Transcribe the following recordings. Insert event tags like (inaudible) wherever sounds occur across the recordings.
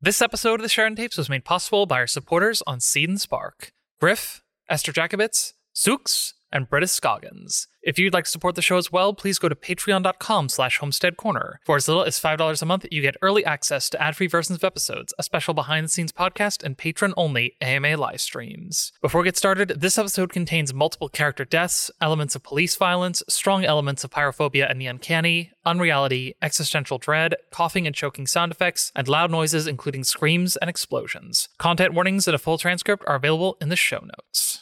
This episode of the Sharon Tapes was made possible by our supporters on Seed and Spark. Griff, Esther Jacobitz, Zooks, and Britta Scoggins. If you'd like to support the show as well, please go to patreon.com slash homestead corner. For as little as $5 a month, you get early access to ad-free versions of episodes, a special behind-the-scenes podcast, and patron-only AMA live streams. Before we get started, this episode contains multiple character deaths, elements of police violence, strong elements of pyrophobia and the uncanny, unreality, existential dread, coughing and choking sound effects, and loud noises including screams and explosions. Content warnings and a full transcript are available in the show notes.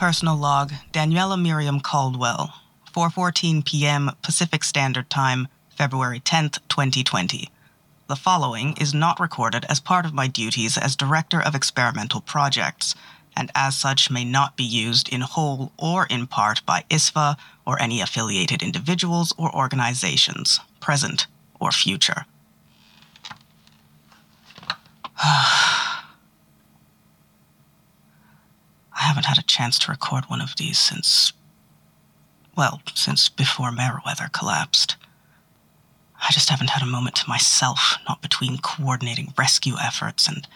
Personal log Daniela Miriam Caldwell, 4:14 p.m. Pacific Standard Time, February 10th, 2020. The following is not recorded as part of my duties as Director of Experimental Projects, and as such may not be used in whole or in part by ISPHA or any affiliated individuals or organizations, present or future. (sighs) I haven't had a chance to record one of these since. Well, since before Meriwether collapsed. I just haven't had a moment to myself, not between coordinating rescue efforts and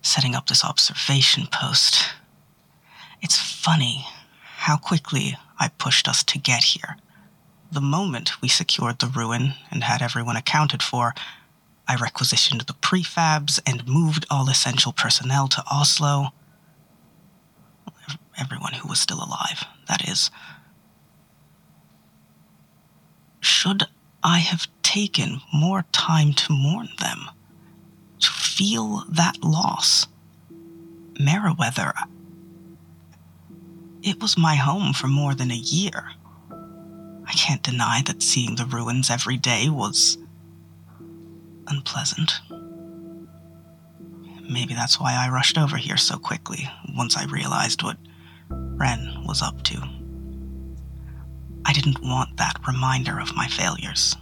setting up this observation post. It's funny how quickly I pushed us to get here. The moment we secured the ruin and had everyone accounted for, I requisitioned the prefabs and moved all essential personnel to Oslow everyone who was still alive, that is. Should I have taken more time to mourn them? To feel that loss? Meriwether. It was my home for more than a year. I can't deny that seeing the ruins every day was unpleasant. Maybe that's why I rushed over here so quickly once I realized what Ren was up to. I didn't want that reminder of my failures.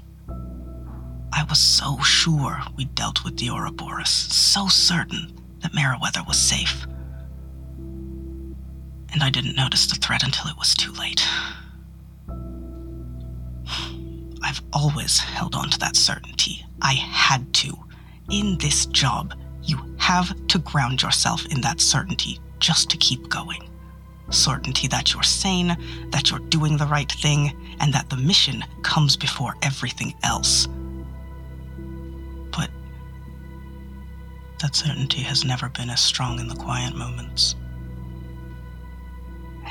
I was so sure we dealt with the Ouroboros, so certain that Meriwether was safe. And I didn't notice the threat until it was too late. I've always held on to that certainty. I had to. In this job, you have to ground yourself in that certainty just to keep going certainty that you're sane, that you're doing the right thing, and that the mission comes before everything else. But that certainty has never been as strong in the quiet moments.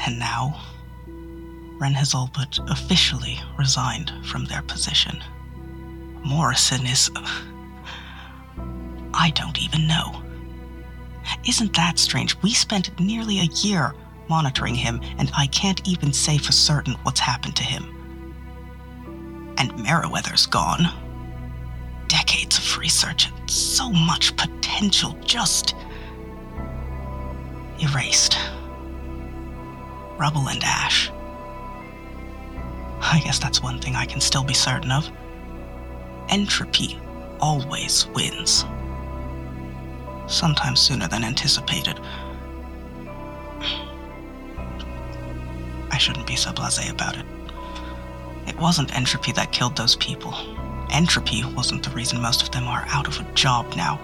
And now, Ren has all but officially resigned from their position. Morrison is. I don't even know. Isn't that strange? We spent nearly a year monitoring him, and I can't even say for certain what's happened to him. And Meriwether's gone. Decades of research and so much potential just erased. Rubble and ash. I guess that's one thing I can still be certain of. Entropy always wins. Sometimes sooner than anticipated. I shouldn't be so blase about it. It wasn't entropy that killed those people. Entropy wasn't the reason most of them are out of a job now.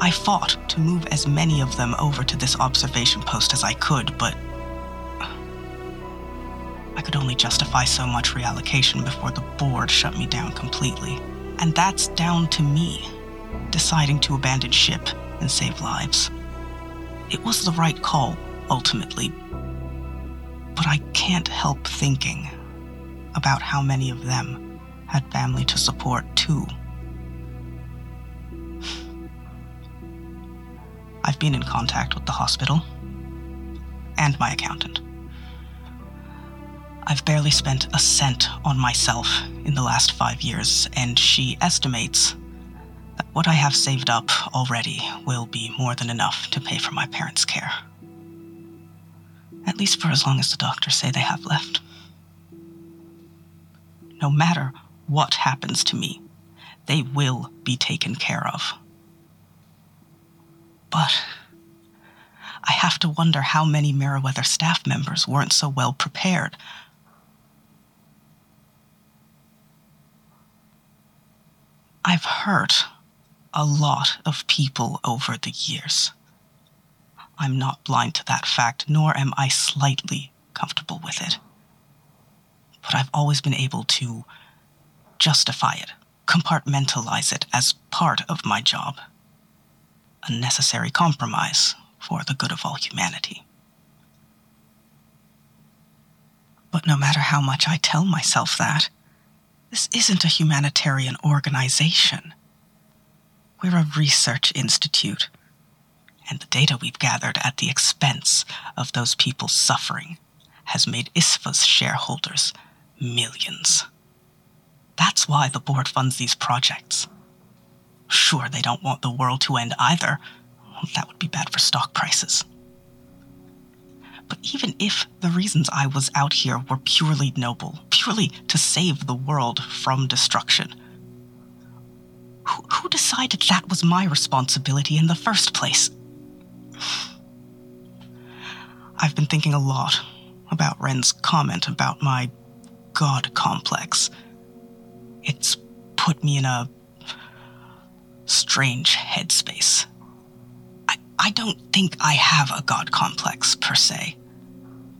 I fought to move as many of them over to this observation post as I could, but I could only justify so much reallocation before the board shut me down completely. And that's down to me, deciding to abandon ship and save lives. It was the right call, ultimately, but I can't help thinking about how many of them had family to support too. I've been in contact with the hospital and my accountant. I've barely spent a cent on myself in the last five years, and she estimates what I have saved up already will be more than enough to pay for my parents' care. At least for as long as the doctors say they have left. No matter what happens to me, they will be taken care of. But I have to wonder how many Meriwether staff members weren't so well prepared. I've hurt a lot of people over the years. I'm not blind to that fact, nor am I slightly comfortable with it. But I've always been able to justify it, compartmentalize it as part of my job. A necessary compromise for the good of all humanity. But no matter how much I tell myself that, this isn't a humanitarian organization. We're a research institute, and the data we've gathered at the expense of those people suffering has made ISPHA's shareholders millions. That's why the board funds these projects. Sure, they don't want the world to end either. That would be bad for stock prices. But even if the reasons I was out here were purely noble, purely to save the world from destruction, who, who decided that was my responsibility in the first place? I've been thinking a lot about Ren's comment about my God complex. It's put me in a strange headspace. I, I don't think I have a God complex, per se.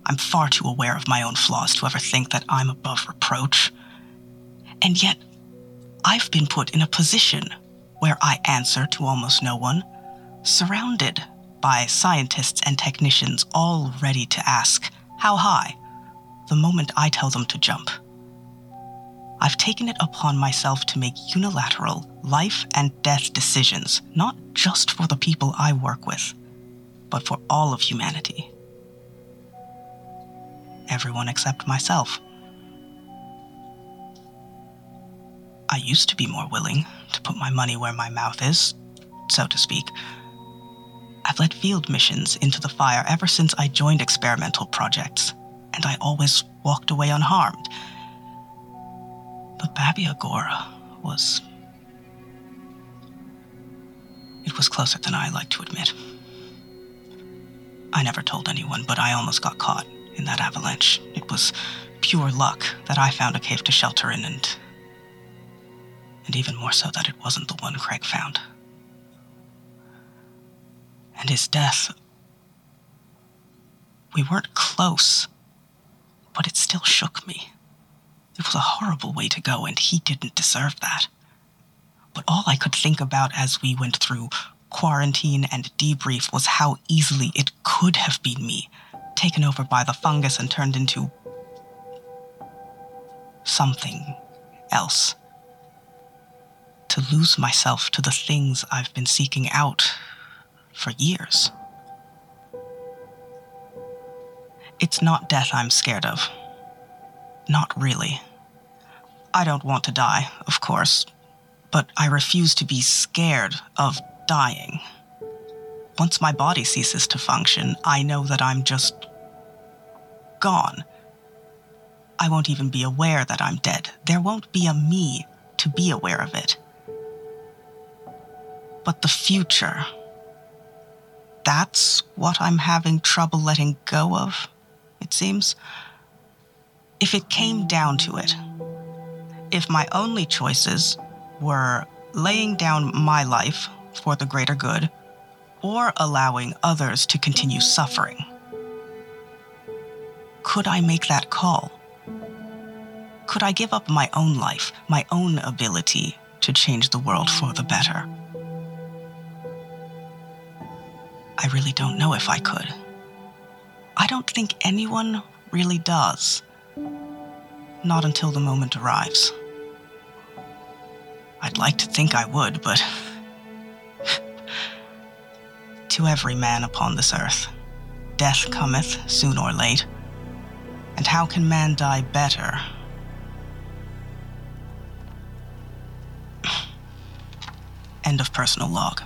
I'm far too aware of my own flaws to ever think that I'm above reproach. And yet, I've been put in a position where I answer to almost no one, surrounded by scientists and technicians all ready to ask, How high? the moment I tell them to jump. I've taken it upon myself to make unilateral life and death decisions, not just for the people I work with, but for all of humanity. Everyone except myself. I used to be more willing to put my money where my mouth is, so to speak. I've led field missions into the fire ever since I joined experimental projects, and I always walked away unharmed. But Babia Gora was. It was closer than I like to admit. I never told anyone, but I almost got caught in that avalanche. It was pure luck that I found a cave to shelter in, and. And even more so that it wasn't the one Craig found. And his death. We weren't close, but it still shook me. It was a horrible way to go, and he didn't deserve that. But all I could think about as we went through quarantine and debrief was how easily it could have been me, taken over by the fungus and turned into something else. To lose myself to the things I've been seeking out for years. It's not death I'm scared of. Not really. I don't want to die, of course, but I refuse to be scared of dying. Once my body ceases to function, I know that I'm just gone. I won't even be aware that I'm dead. There won't be a me to be aware of it. But the future, that's what I'm having trouble letting go of, it seems. If it came down to it, if my only choices were laying down my life for the greater good or allowing others to continue suffering, could I make that call Could I give up my own life, my own ability to change the world for the better? I really don't know if I could. I don't think anyone really does. Not until the moment arrives. I'd like to think I would, but. (laughs) to every man upon this earth, death cometh soon or late. And how can man die better? (sighs) End of personal log.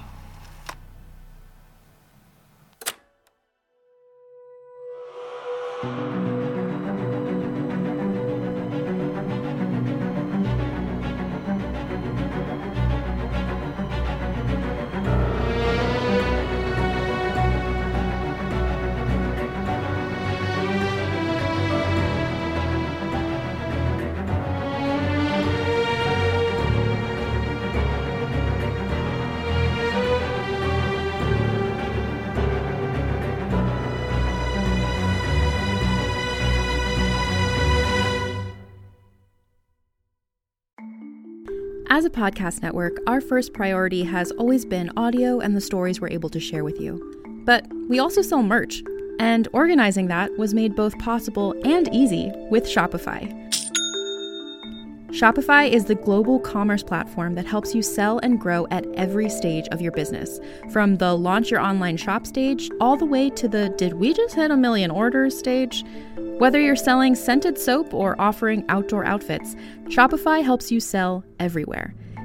Podcast network, our first priority has always been audio and the stories we're able to share with you. But we also sell merch, and organizing that was made both possible and easy with Shopify. Shopify is the global commerce platform that helps you sell and grow at every stage of your business, from the launch your online shop stage all the way to the did we just hit a million orders stage. Whether you're selling scented soap or offering outdoor outfits, Shopify helps you sell everywhere.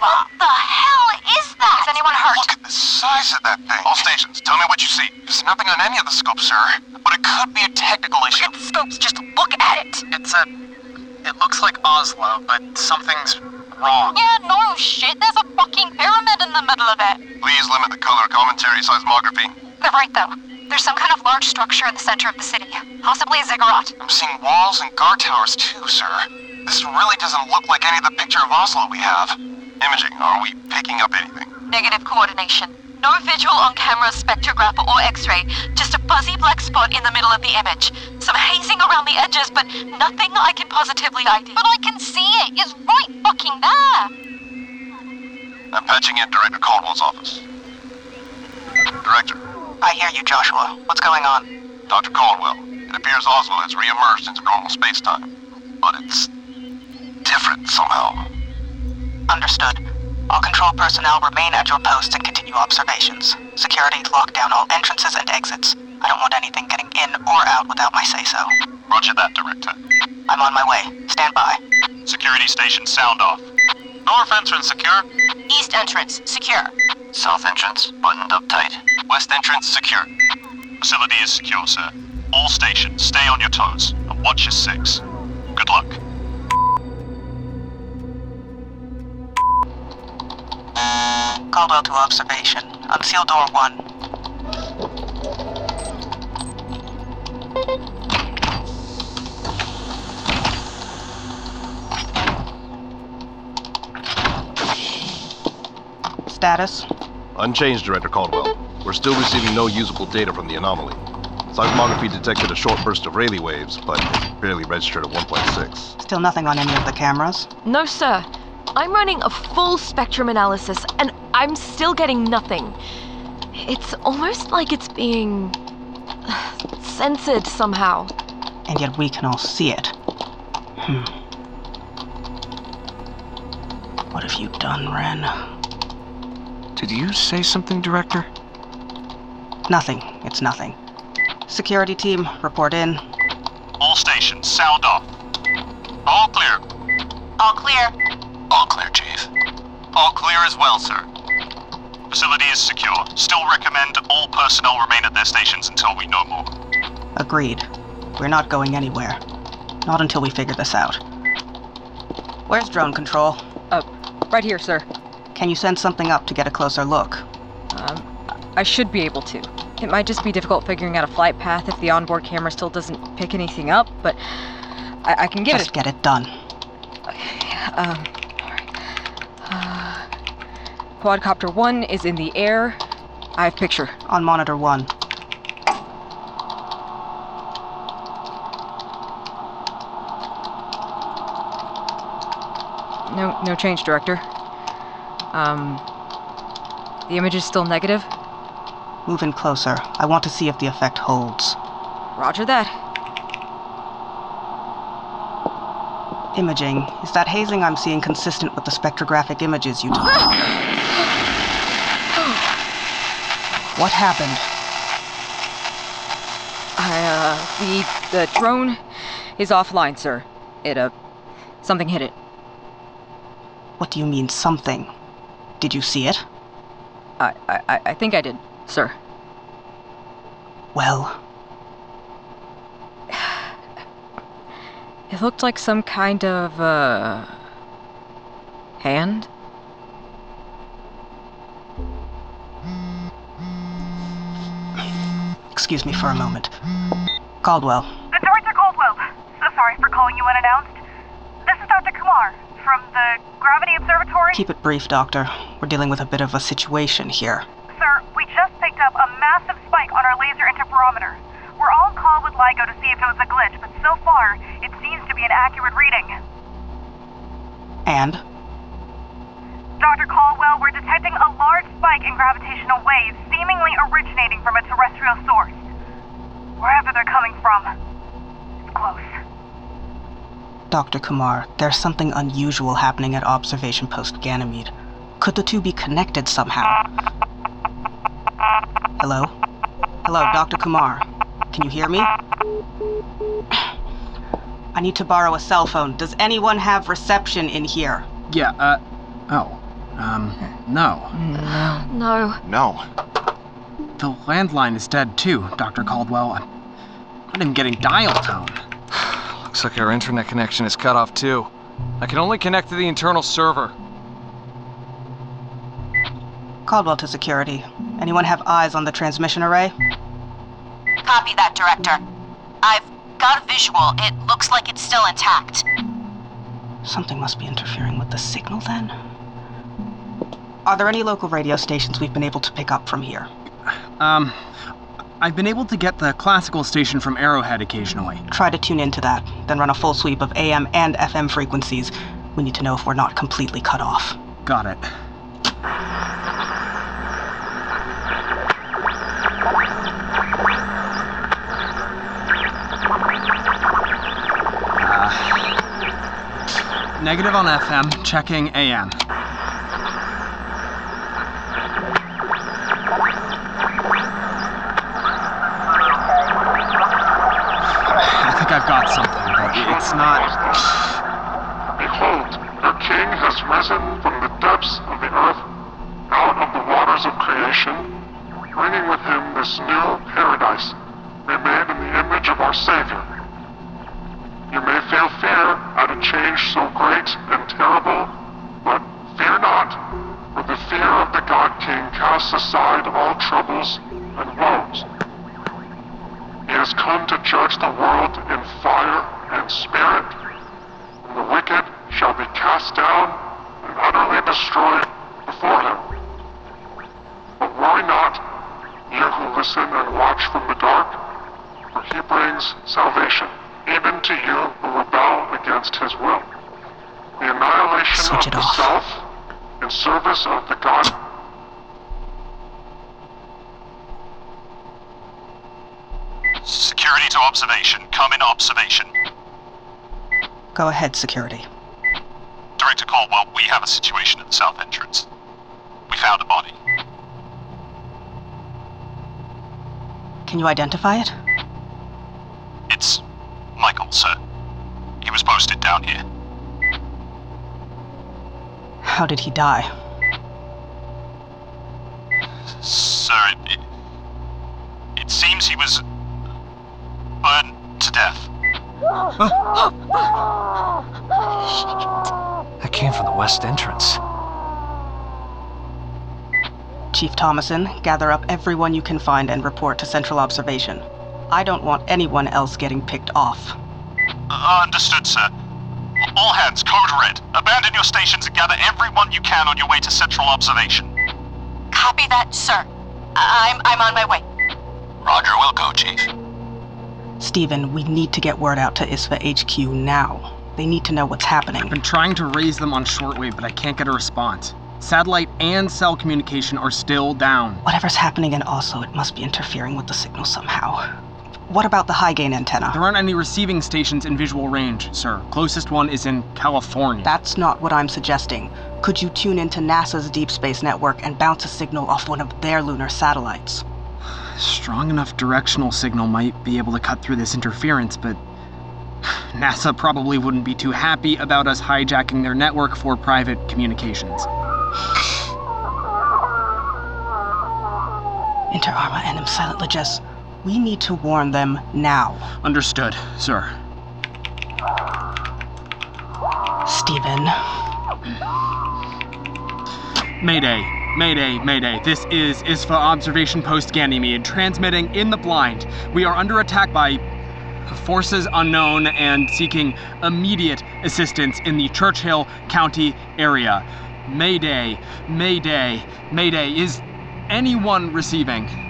What the hell is that? Is anyone hurt? Look at the size of that thing. All stations, tell me what you see. There's nothing on any of the scopes, sir. But it could be a technical issue. Look at the scopes, just look at it. It's a. It looks like Oslow, but something's wrong. Yeah, no shit. There's a fucking pyramid in the middle of it. Please limit the color commentary seismography. They're right, though. There's some kind of large structure in the center of the city. Possibly a ziggurat. I'm seeing walls and guard towers too, sir. This really doesn't look like any of the picture of Oslow we have. Imaging, are we picking up anything? Negative coordination. No visual on camera, spectrograph, or x-ray. Just a fuzzy black spot in the middle of the image. Some hazing around the edges, but nothing I can positively ID. But I can see it. It's right fucking there. I'm patching in Director Caldwell's office. Director. I hear you, Joshua. What's going on? Dr. Caldwell. It appears Oslow has re-emerged into normal space-time, but it's different somehow. Understood. All control personnel remain at your posts and continue observations. Security lock down all entrances and exits. I don't want anything getting in or out without my say-so. Roger that, Director. I'm on my way. Stand by. Security station sound off. North entrance secure. East entrance, secure. South entrance buttoned up tight. West entrance secure. Facility is secure, sir. All stations, stay on your toes and watch your six. Good luck. Caldwell to observation. Unseal door one. Status? Unchanged, Director Caldwell. We're still receiving no usable data from the anomaly. Seismography detected a short burst of Rayleigh waves, but barely registered at 1.6. Still nothing on any of the cameras? No, sir. I'm running a full spectrum analysis, and I'm still getting nothing. It's almost like it's being. (sighs) censored somehow. And yet we can all see it. Hmm. What have you done, Ren? Did you say something, Director? Nothing. It's nothing. Security team, report in. All stations, sound off. All clear. All clear. All clear, Chief. All clear as well, sir. Facility is secure. Still recommend all personnel remain at their stations until we know more. Agreed. We're not going anywhere. Not until we figure this out. Where's drone control? Uh, right here, sir. Can you send something up to get a closer look? Um, I should be able to. It might just be difficult figuring out a flight path if the onboard camera still doesn't pick anything up, but I, I can give Just it. get it done. Okay, Um, alright. Uh, quadcopter one is in the air. I have picture. On monitor one. No, no change, Director. Um, the image is still negative. Move in closer. I want to see if the effect holds. Roger that. Imaging. Is that hazing I'm seeing consistent with the spectrographic images you took? (gasps) what happened? I, uh, the, the drone is offline, sir. It, uh, something hit it. What do you mean, something? Did you see it? I, I, I- I think I did, sir. Well, (sighs) It looked like some kind of, uh, hand? Excuse me for a moment. Caldwell, Director Caldwell, so sorry for calling you unannounced. This is Dr. Kumar from the Gravity Observatory. keep it brief, Doctor. We're dealing with a bit of a situation here. Sir, we just picked up a massive spike on our laser interferometer. We're on call with LIGO to see if it was a glitch, but so far, it seems to be an accurate reading. And? Dr. Caldwell, we're detecting a large spike in gravitational waves, seemingly originating from a terrestrial source. Wherever they're coming from, it's close. Dr. Kumar, there's something unusual happening at Observation Post Ganymede. Could the two be connected somehow? Hello? Hello, Dr. Kumar. Can you hear me? (clears throat) I need to borrow a cell phone. Does anyone have reception in here? Yeah, uh. Oh. Um, no. No. No. No. The landline is dead too, Dr. Caldwell. I'm not even getting dial tone. (sighs) Looks like our internet connection is cut off too. I can only connect to the internal server. Caldwell to security. Anyone have eyes on the transmission array? Copy that, Director. I've got a visual. It looks like it's still intact. Something must be interfering with the signal then. Are there any local radio stations we've been able to pick up from here? Um, I've been able to get the classical station from Arrowhead occasionally. Try to tune into that, then run a full sweep of AM and FM frequencies. We need to know if we're not completely cut off. Got it. Uh, negative on FM, checking AM. Security to observation. Come in observation. Go ahead, security. Director Caldwell, we have a situation at the south entrance. We found a body. Can you identify it? It's Michael, sir. He was posted down here. How did he die? Sir, it, it, it seems he was to death. That came from the west entrance. Chief Thomason, gather up everyone you can find and report to Central Observation. I don't want anyone else getting picked off. Uh, understood, sir. All hands, code red. Abandon your stations and gather everyone you can on your way to central observation. Copy that, sir. I- I'm I'm on my way. Roger, we'll go, Chief. Stephen, we need to get word out to ISPHA HQ now. They need to know what's happening. I've been trying to raise them on shortwave, but I can't get a response. Satellite and cell communication are still down. Whatever's happening in Oslow, it must be interfering with the signal somehow. What about the high gain antenna? There aren't any receiving stations in visual range, sir. Closest one is in California. That's not what I'm suggesting. Could you tune into NASA's Deep Space Network and bounce a signal off one of their lunar satellites? Strong enough directional signal might be able to cut through this interference, but NASA probably wouldn't be too happy about us hijacking their network for private communications. Inter Arma enim Silent Leges, we need to warn them now. Understood, sir. Stephen. Mayday, Mayday, Mayday. This is ISPHA Observation Post Ganymede, transmitting in the blind. We are under attack by forces unknown and seeking immediate assistance in the Churchill County area. Mayday, Mayday, Mayday. Is anyone receiving?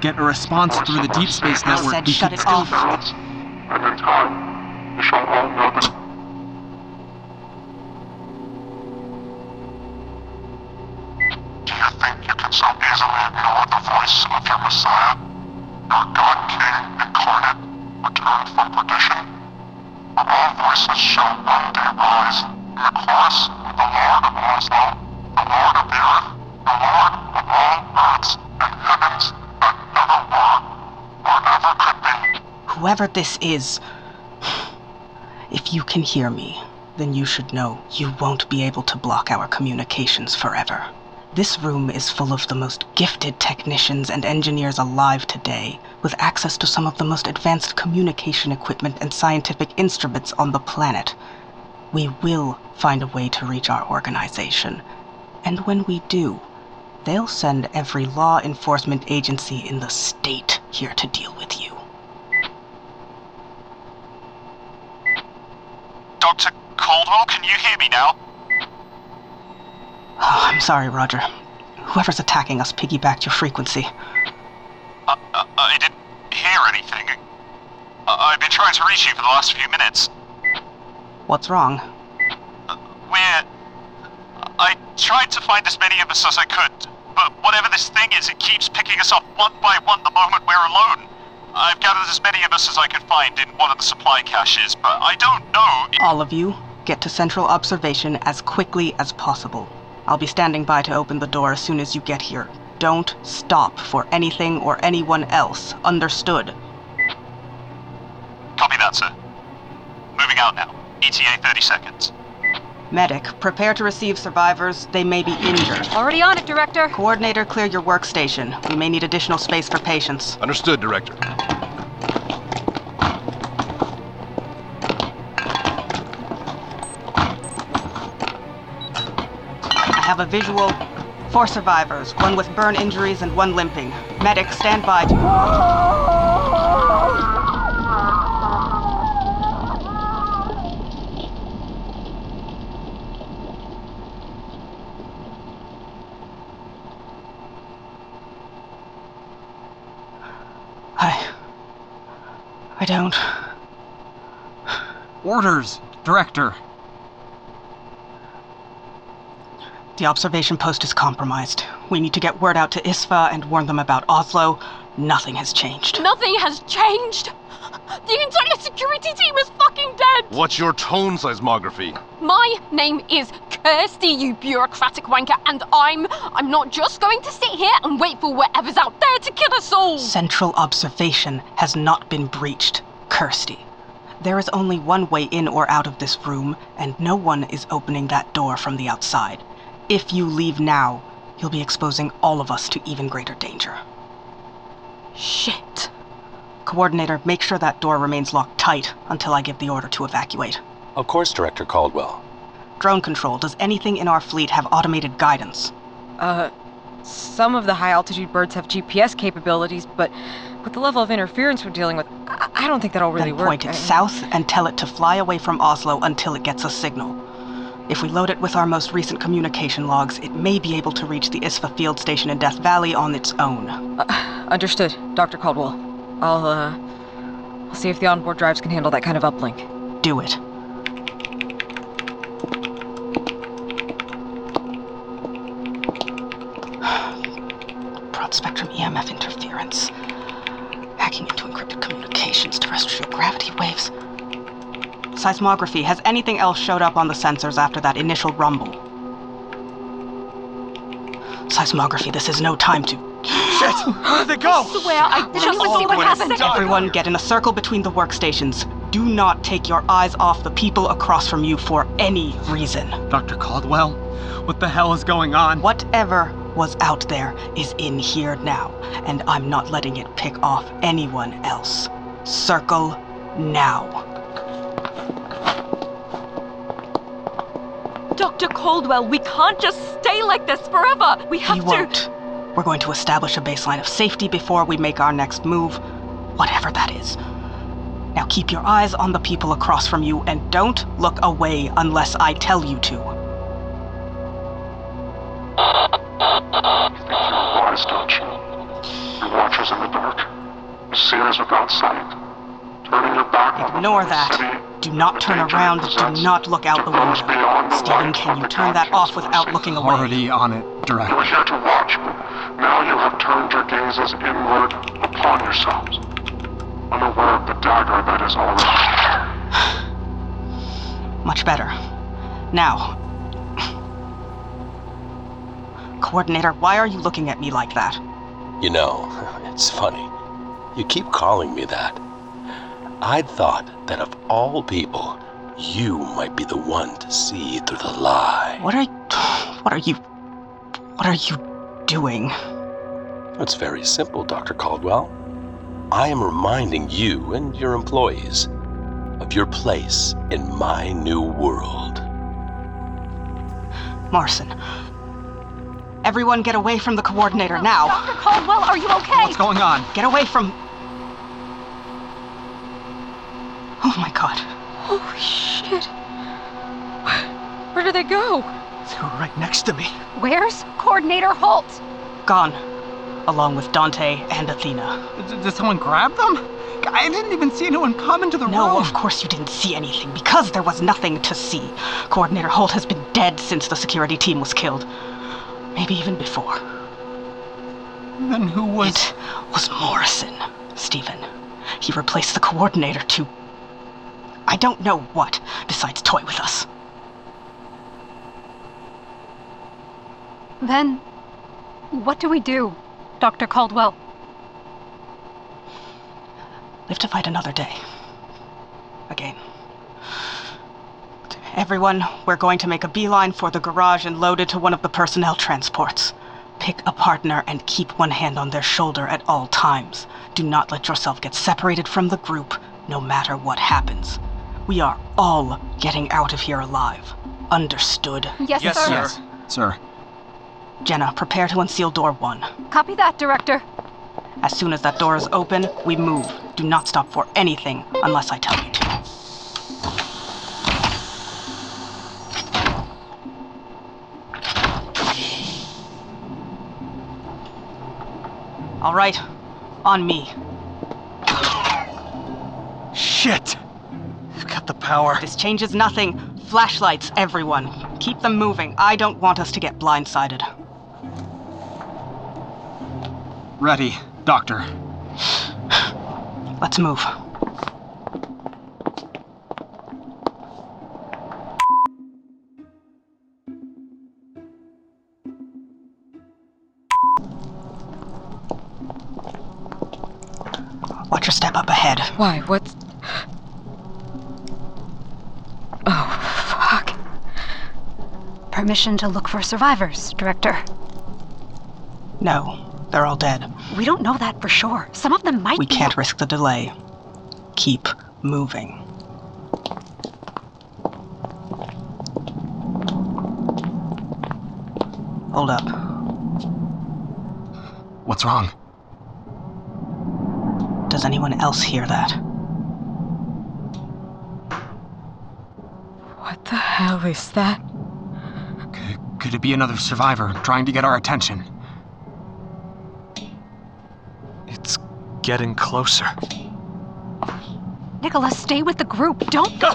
Get a response through the Deep Space Network, said we shut it still. off. heralds, and in time you shall all know the Do you think you can so easily ignore the voice of your Messiah? Your God King incarnate, returned from perdition? For all voices shall one day rise in the chorus of the Lord of Oslow, the Lord of the earth, the Lord of all earths and heavens Whoever this is, if you can hear me, then you should know you won't be able to block our communications forever. This room is full of the most gifted technicians and engineers alive today, with access to some of the most advanced communication equipment and scientific instruments on the planet. We will find a way to reach our organization. And when we do, they'll send every law enforcement agency in the state here to deal with you. Dr. Caldwell, can you hear me now? Oh, I'm sorry, Roger. Whoever's attacking us piggybacked your frequency. Uh, uh, I didn't hear anything. Uh, I've been trying to reach you for the last few minutes. What's wrong? We're. I tried to find as many of us as I could, but whatever this thing is, it keeps picking us off one by one the moment we're alone. I've gathered as many of us as I could find in one of the supply caches, but I don't know. All of you, get to central observation as quickly as possible. I'll be standing by to open the door as soon as you get here. Don't stop for anything or anyone else. Understood? Copy that, sir. Moving out now. ETA 30 seconds. Medic, prepare to receive survivors. They may be injured. Already on it, Director. Coordinator, clear your workstation. We may need additional space for patients. Understood, Director. I have a visual. Four survivors, one with burn injuries and one limping. Medic, stand by. I. I don't. Orders, Director. The observation post is compromised. We need to get word out to ISPHA and warn them about Oslow. Nothing has changed. Nothing has changed. The entire security team is fucking dead. What's your tone seismography? My name is Kirsty, you bureaucratic wanker, and I'm I'm not just going to sit here and wait for whatever's out there to kill us all. Central observation has not been breached, Kirsty. There is only one way in or out of this room, and no one is opening that door from the outside. If you leave now, you'll be exposing all of us to even greater danger. Shit. Coordinator, make sure that door remains locked tight until I give the order to evacuate. Of course, Director Caldwell. Drone control, does anything in our fleet have automated guidance? Uh, some of the high altitude birds have GPS capabilities, but with the level of interference we're dealing with, I, I don't think that'll really then work. point it I- south and tell it to fly away from Oslow until it gets a signal. If we load it with our most recent communication logs, it may be able to reach the ISPHA field station in Death Valley on its own. Uh, understood, Dr. Caldwell. I'll, uh, I'll see if the onboard drives can handle that kind of uplink. Do it. (sighs) Broad spectrum EMF interference. Hacking into encrypted communications, terrestrial gravity waves. Seismography. Has anything else showed up on the sensors after that initial rumble? Seismography, this is no time to. Shit! Where'd (gasps) they go? I swear I just see what happened. Everyone get in a circle between the workstations. Do not take your eyes off the people across from you for any reason. Dr. Caldwell, what the hell is going on? Whatever was out there is in here now, and I'm not letting it pick off anyone else. Circle now. Dr. Caldwell, we can't just stay like this forever. We have We to. won't. We're going to establish a baseline of safety before we make our next move, whatever that is. Now keep your eyes on the people across from you and don't look away unless I tell you to. You're wise, don't you? You watch us in the dark. You see us without sight. Turning your back on Ignore the that. city. Do not turn around. Do not look out the window. Stephen, can you turn that off without looking away? Already on it, Directly. You Director. were here to watch, but now you have turned your gazes inward upon yourselves, unaware of the dagger that is already there. (sighs) Much better. Now. Coordinator, why are you looking at me like that? You know, (laughs) it's funny. You keep calling me that. I'd thought that of all people, you might be the one to see through the lie. What are what are you what are you doing? It's very simple, Dr. Caldwell. I am reminding you and your employees of your place in my new world. Marson. Everyone get away from the coordinator now. Dr. Caldwell, are you okay? What's going on? Get away from Oh my god. Oh, shit. Where did they go? They were right next to me. Where's Coordinator Holt? Gone. Along with Dante and Athena. D- did someone grab them? I didn't even see anyone come into the no, room. No, of course you didn't see anything, because there was nothing to see. Coordinator Holt has been dead since the security team was killed. Maybe even before. Then who was. It was Morrison, Stephen. He replaced the coordinator to. I don't know what, besides toy with us. Then. What do we do, Dr. Caldwell? Live to fight another day. Again. Everyone, we're going to make a beeline for the garage and load it to one of the personnel transports. Pick a partner and keep one hand on their shoulder at all times. Do not let yourself get separated from the group, no matter what happens. We are all getting out of here alive. Understood? Yes, yes sir. sir. Yes, sir. Jenna, prepare to unseal door one. Copy that, Director. As soon as that door is open, we move. Do not stop for anything unless I tell you to. All right, on me. Shit! I've got the power. This changes nothing. Flashlights, everyone. Keep them moving. I don't want us to get blindsided. Ready, Doctor. Let's move. Watch your step up ahead. Why? What's. Oh, fuck. Permission to look for survivors, Director. No, they're all dead. We don't know that for sure. Some of them might We be. can't risk the delay. Keep moving. Hold up. What's wrong? Does anyone else hear that? What the hell is that? Could, could it be another survivor trying to get our attention? It's getting closer. Nicholas, stay with the group. Don't go.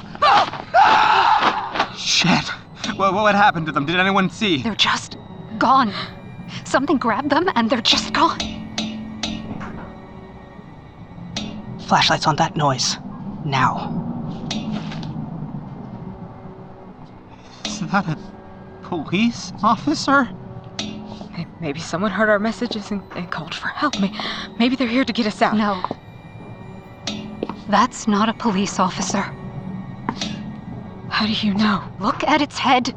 Shit! What, what happened to them? Did anyone see? They're just gone. Something grabbed them and they're just gone. Flashlights on that noise. Now. Is that a police officer? Maybe someone heard our messages and, and called for help. May- Maybe they're here to get us out. No. That's not a police officer. How do you know? Look at its head. (gasps)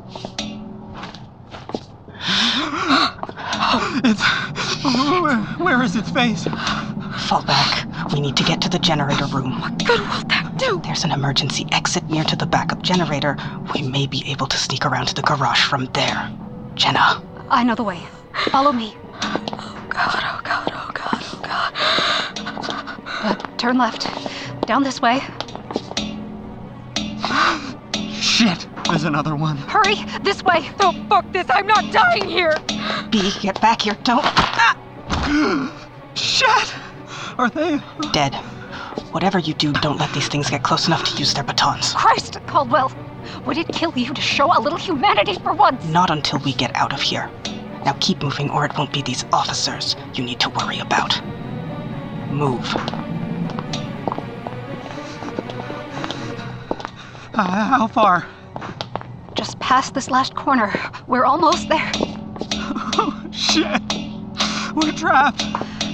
It's. Where, where is its face? Fall back. We need to get to the generator room. What good will that do? There's an emergency exit near to the backup generator. We may be able to sneak around to the garage from there. Jenna. I know the way. Follow me. Oh god, oh god, oh god, oh god. Uh, turn left. Down this way. Shit! There's another one. Hurry! This way! Oh, fuck this! I'm not dying here! B, get back here. Don't. Ah. (gasps) Shit! Are they. Dead. Whatever you do, don't let these things get close enough to use their batons. Christ, Caldwell! Would it kill you to show a little humanity for once? Not until we get out of here. Now keep moving, or it won't be these officers you need to worry about. Move. Uh, how far? Just past this last corner. We're almost there. (laughs) Oh, shit! We're trapped!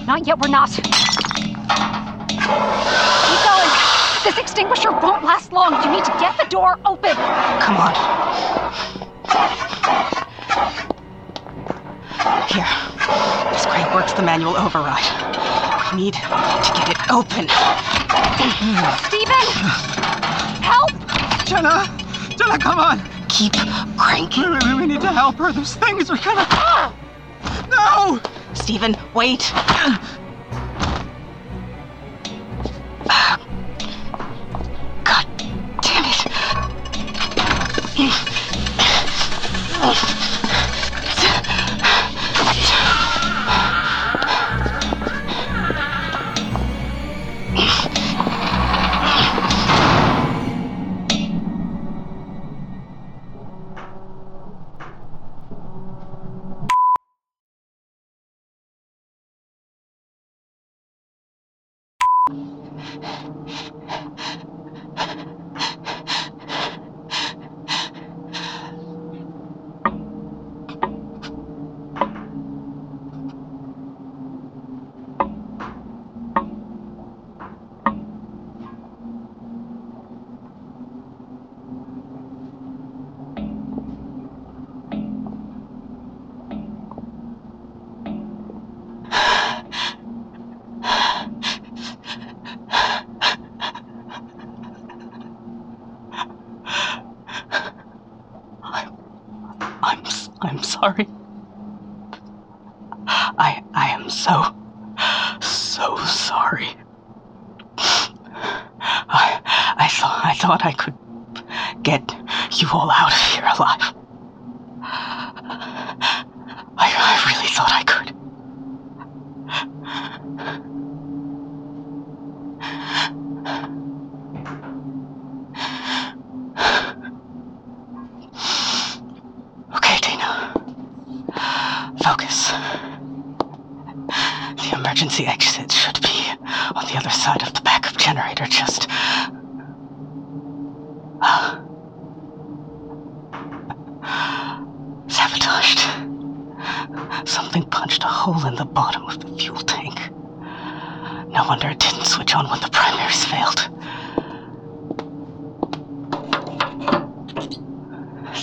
Not yet, we're not. Keep going! This extinguisher won't last long. You need to get the door open. Come on. Here. This crank works the manual override. We need to get it open. Stephen! Help! Jenna! Jenna, come on! Keep cranking. We, we, we need to help her. Those things are gonna. Oh! No! Stephen, wait. Thought I could. Okay, Dana. Focus. The emergency exit should be on the other side of the backup generator. Just. Ah. Sabotaged. Something punched a hole in the bottom of the fuel tank. No wonder it didn't switch on when the primaries failed.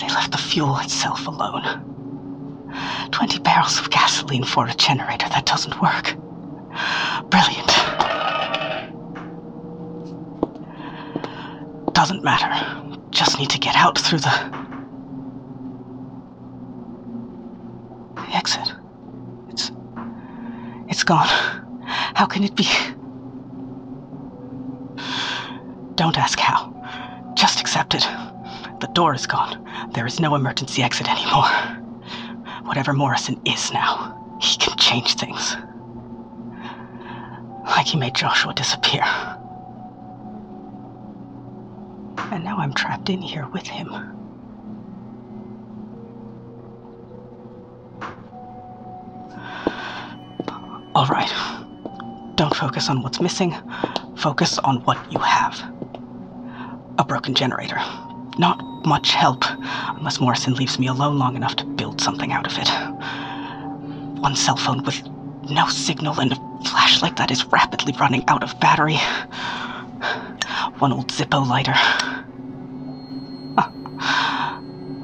They left the fuel itself alone. 20 barrels of gasoline for a generator that doesn't work. Brilliant. Doesn't matter. Just need to get out through. The exit. It's. It's gone. How can it be? Don't ask how. Just accept it. The door is gone. There is no emergency exit anymore. Whatever Morrison is now, he can change things. Like he made Joshua disappear. And now I'm trapped in here with him. All right. Don't focus on what's missing. Focus on what you have. A broken generator. Not much help, unless Morrison leaves me alone long enough to build something out of it. One cell phone with no signal and a flashlight that is rapidly running out of battery. One old Zippo lighter. Huh.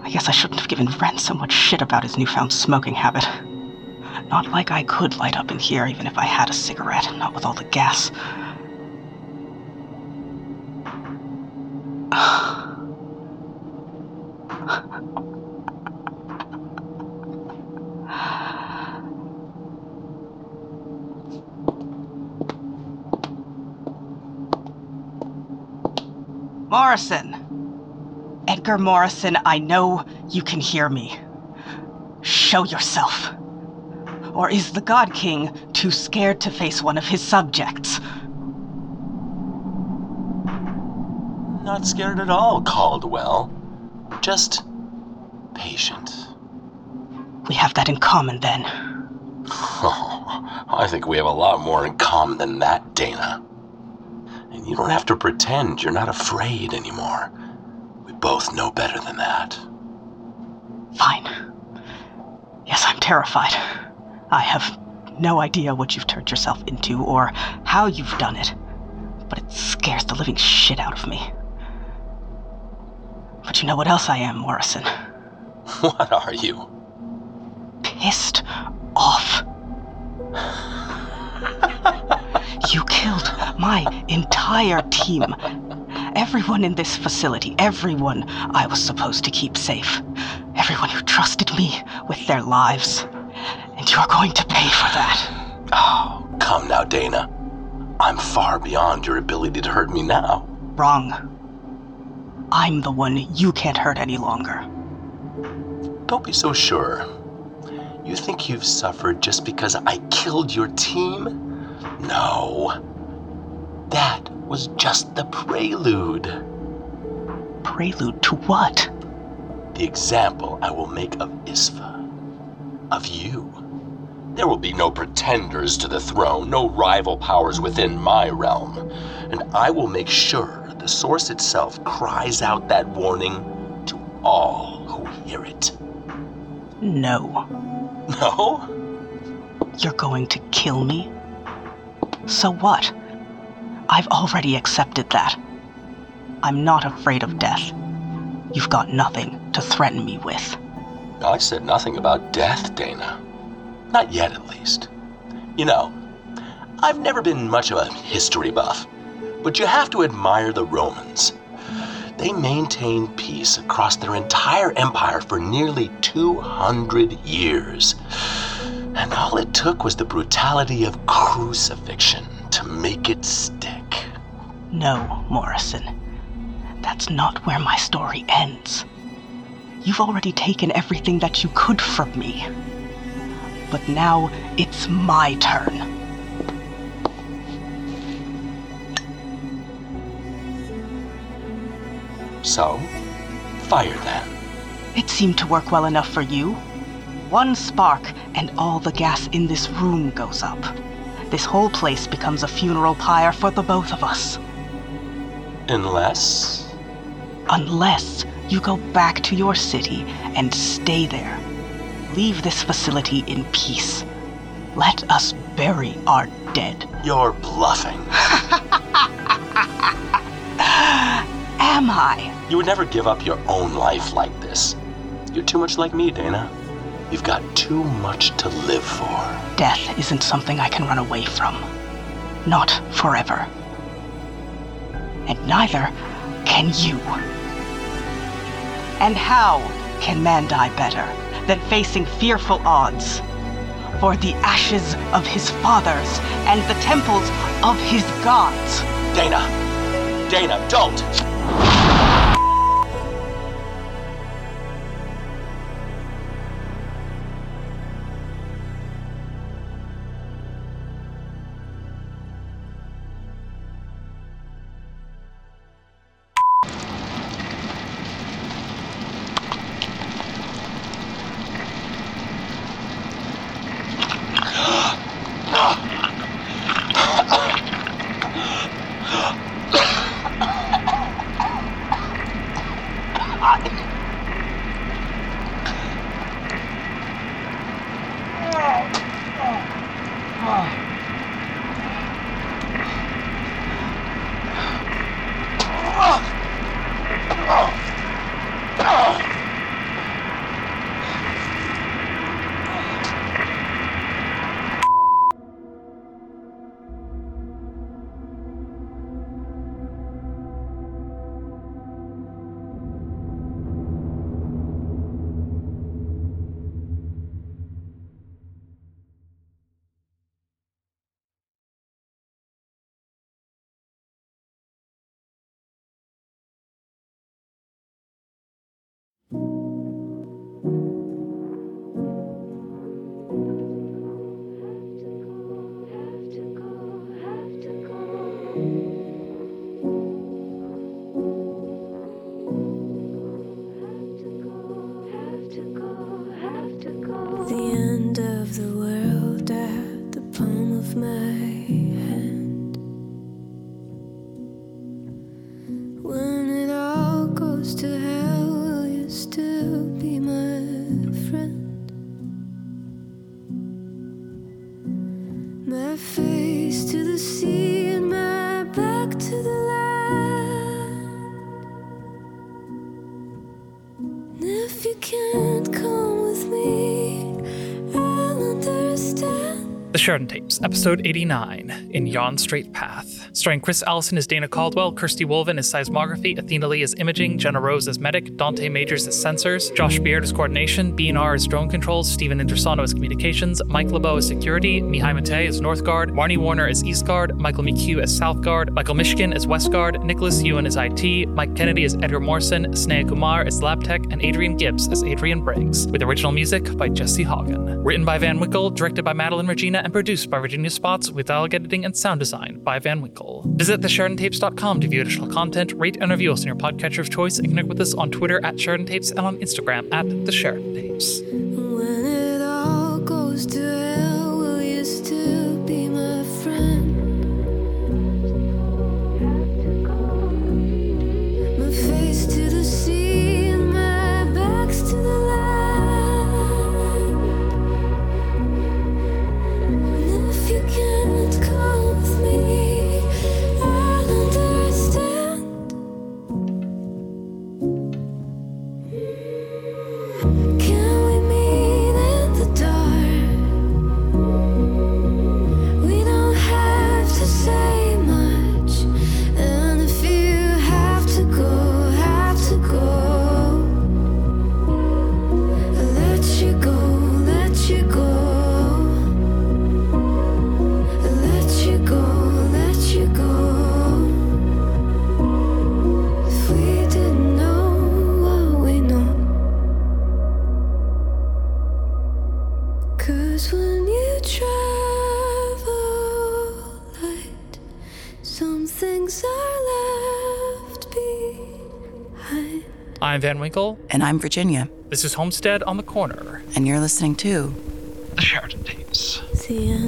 I guess I shouldn't have given Ren so much shit about his newfound smoking habit. Not like I could light up in here even if I had a cigarette, not with all the gas. Morrison! Edgar Morrison, I know you can hear me. Show yourself. Or is the God King too scared to face one of his subjects? Not scared at all, Caldwell. Just patient. We have that in common then. Oh, (laughs) I think we have a lot more in common than that, Dana. And you don't have to pretend you're not afraid anymore. We both know better than that. Fine. Yes, I'm terrified. I have no idea what you've turned yourself into or how you've done it, but it scares the living shit out of me. But you know what else I am, Morrison? (laughs) What are you? Pissed off. you killed my entire team. Everyone in this facility, everyone I was supposed to keep safe, everyone who trusted me with their lives. And you're going to pay for that. Oh, come now, Dana. I'm far beyond your ability to hurt me now. Wrong. I'm the one you can't hurt any longer. Don't be so sure. You think you've suffered just because I killed your team? No. That was just the prelude. Prelude to what? The example I will make of ISPHA. Of you. There will be no pretenders to the throne, no rival powers within my realm. And I will make sure the source itself cries out that warning to all who hear it. No. No? You're going to kill me? So what? I've already accepted that. I'm not afraid of death. You've got nothing to threaten me with. I said nothing about death, Dana. Not yet, at least. You know, I've never been much of a history buff, but you have to admire the Romans. They maintained peace across their entire empire for nearly 200 years. And all it took was the brutality of crucifixion to make it stick. No, Morrison. That's not where my story ends. You've already taken everything that you could from me. But now it's my turn. So, fire then. It seemed to work well enough for you. One spark, and all the gas in this room goes up. This whole place becomes a funeral pyre for the both of us. Unless. Unless you go back to your city and stay there. Leave this facility in peace. Let us bury our dead. You're bluffing. (laughs) Am I? You would never give up your own life like this. You're too much like me, Dana. You've got too much to live for. Death isn't something I can run away from. Not forever. And neither can you. And how can man die better than facing fearful odds? For the ashes of his fathers and the temples of his gods. Dana! Dana, don't! Sheridan Tapes, episode 89, in Yon Strait Path. Starring Kris Allison as Dana Caldwell, Kirsty Woolven as seismography, Athena Lee as imaging, Jenna Rose as medic, Dontae Majors as sensors, Josh Beard as coordination, B. Narr as drone controls, Stephen Indrisano as communications, Mike LeBeau as security, Mihai Matei as North Guard, Marnie Warner as East Guard, Michael McCue as South Guard, Michael Mishkin as West Guard, Nikolas Yuen as IT, Mike Kennedy as Edgar Morrison, Sneha Kumar as Lab Tech, and Adrian Gibbs as Adrian Briggs, with original music by Jesse Haugen. Written by Van Winkle, directed by Madeleine Regina, and produced by Virginia Spotts, with dialogue editing and sound design by Van Winkle. Visit thesheridantapes.com to view additional content, rate and review us on your podcatcher of choice, and connect with us on Twitter at Sheridan Tapes and on Instagram at The I'm Van Winkle. And I'm Virginia. This is Homestead on the Corner. And you're listening to The Sheridan Tapes. The end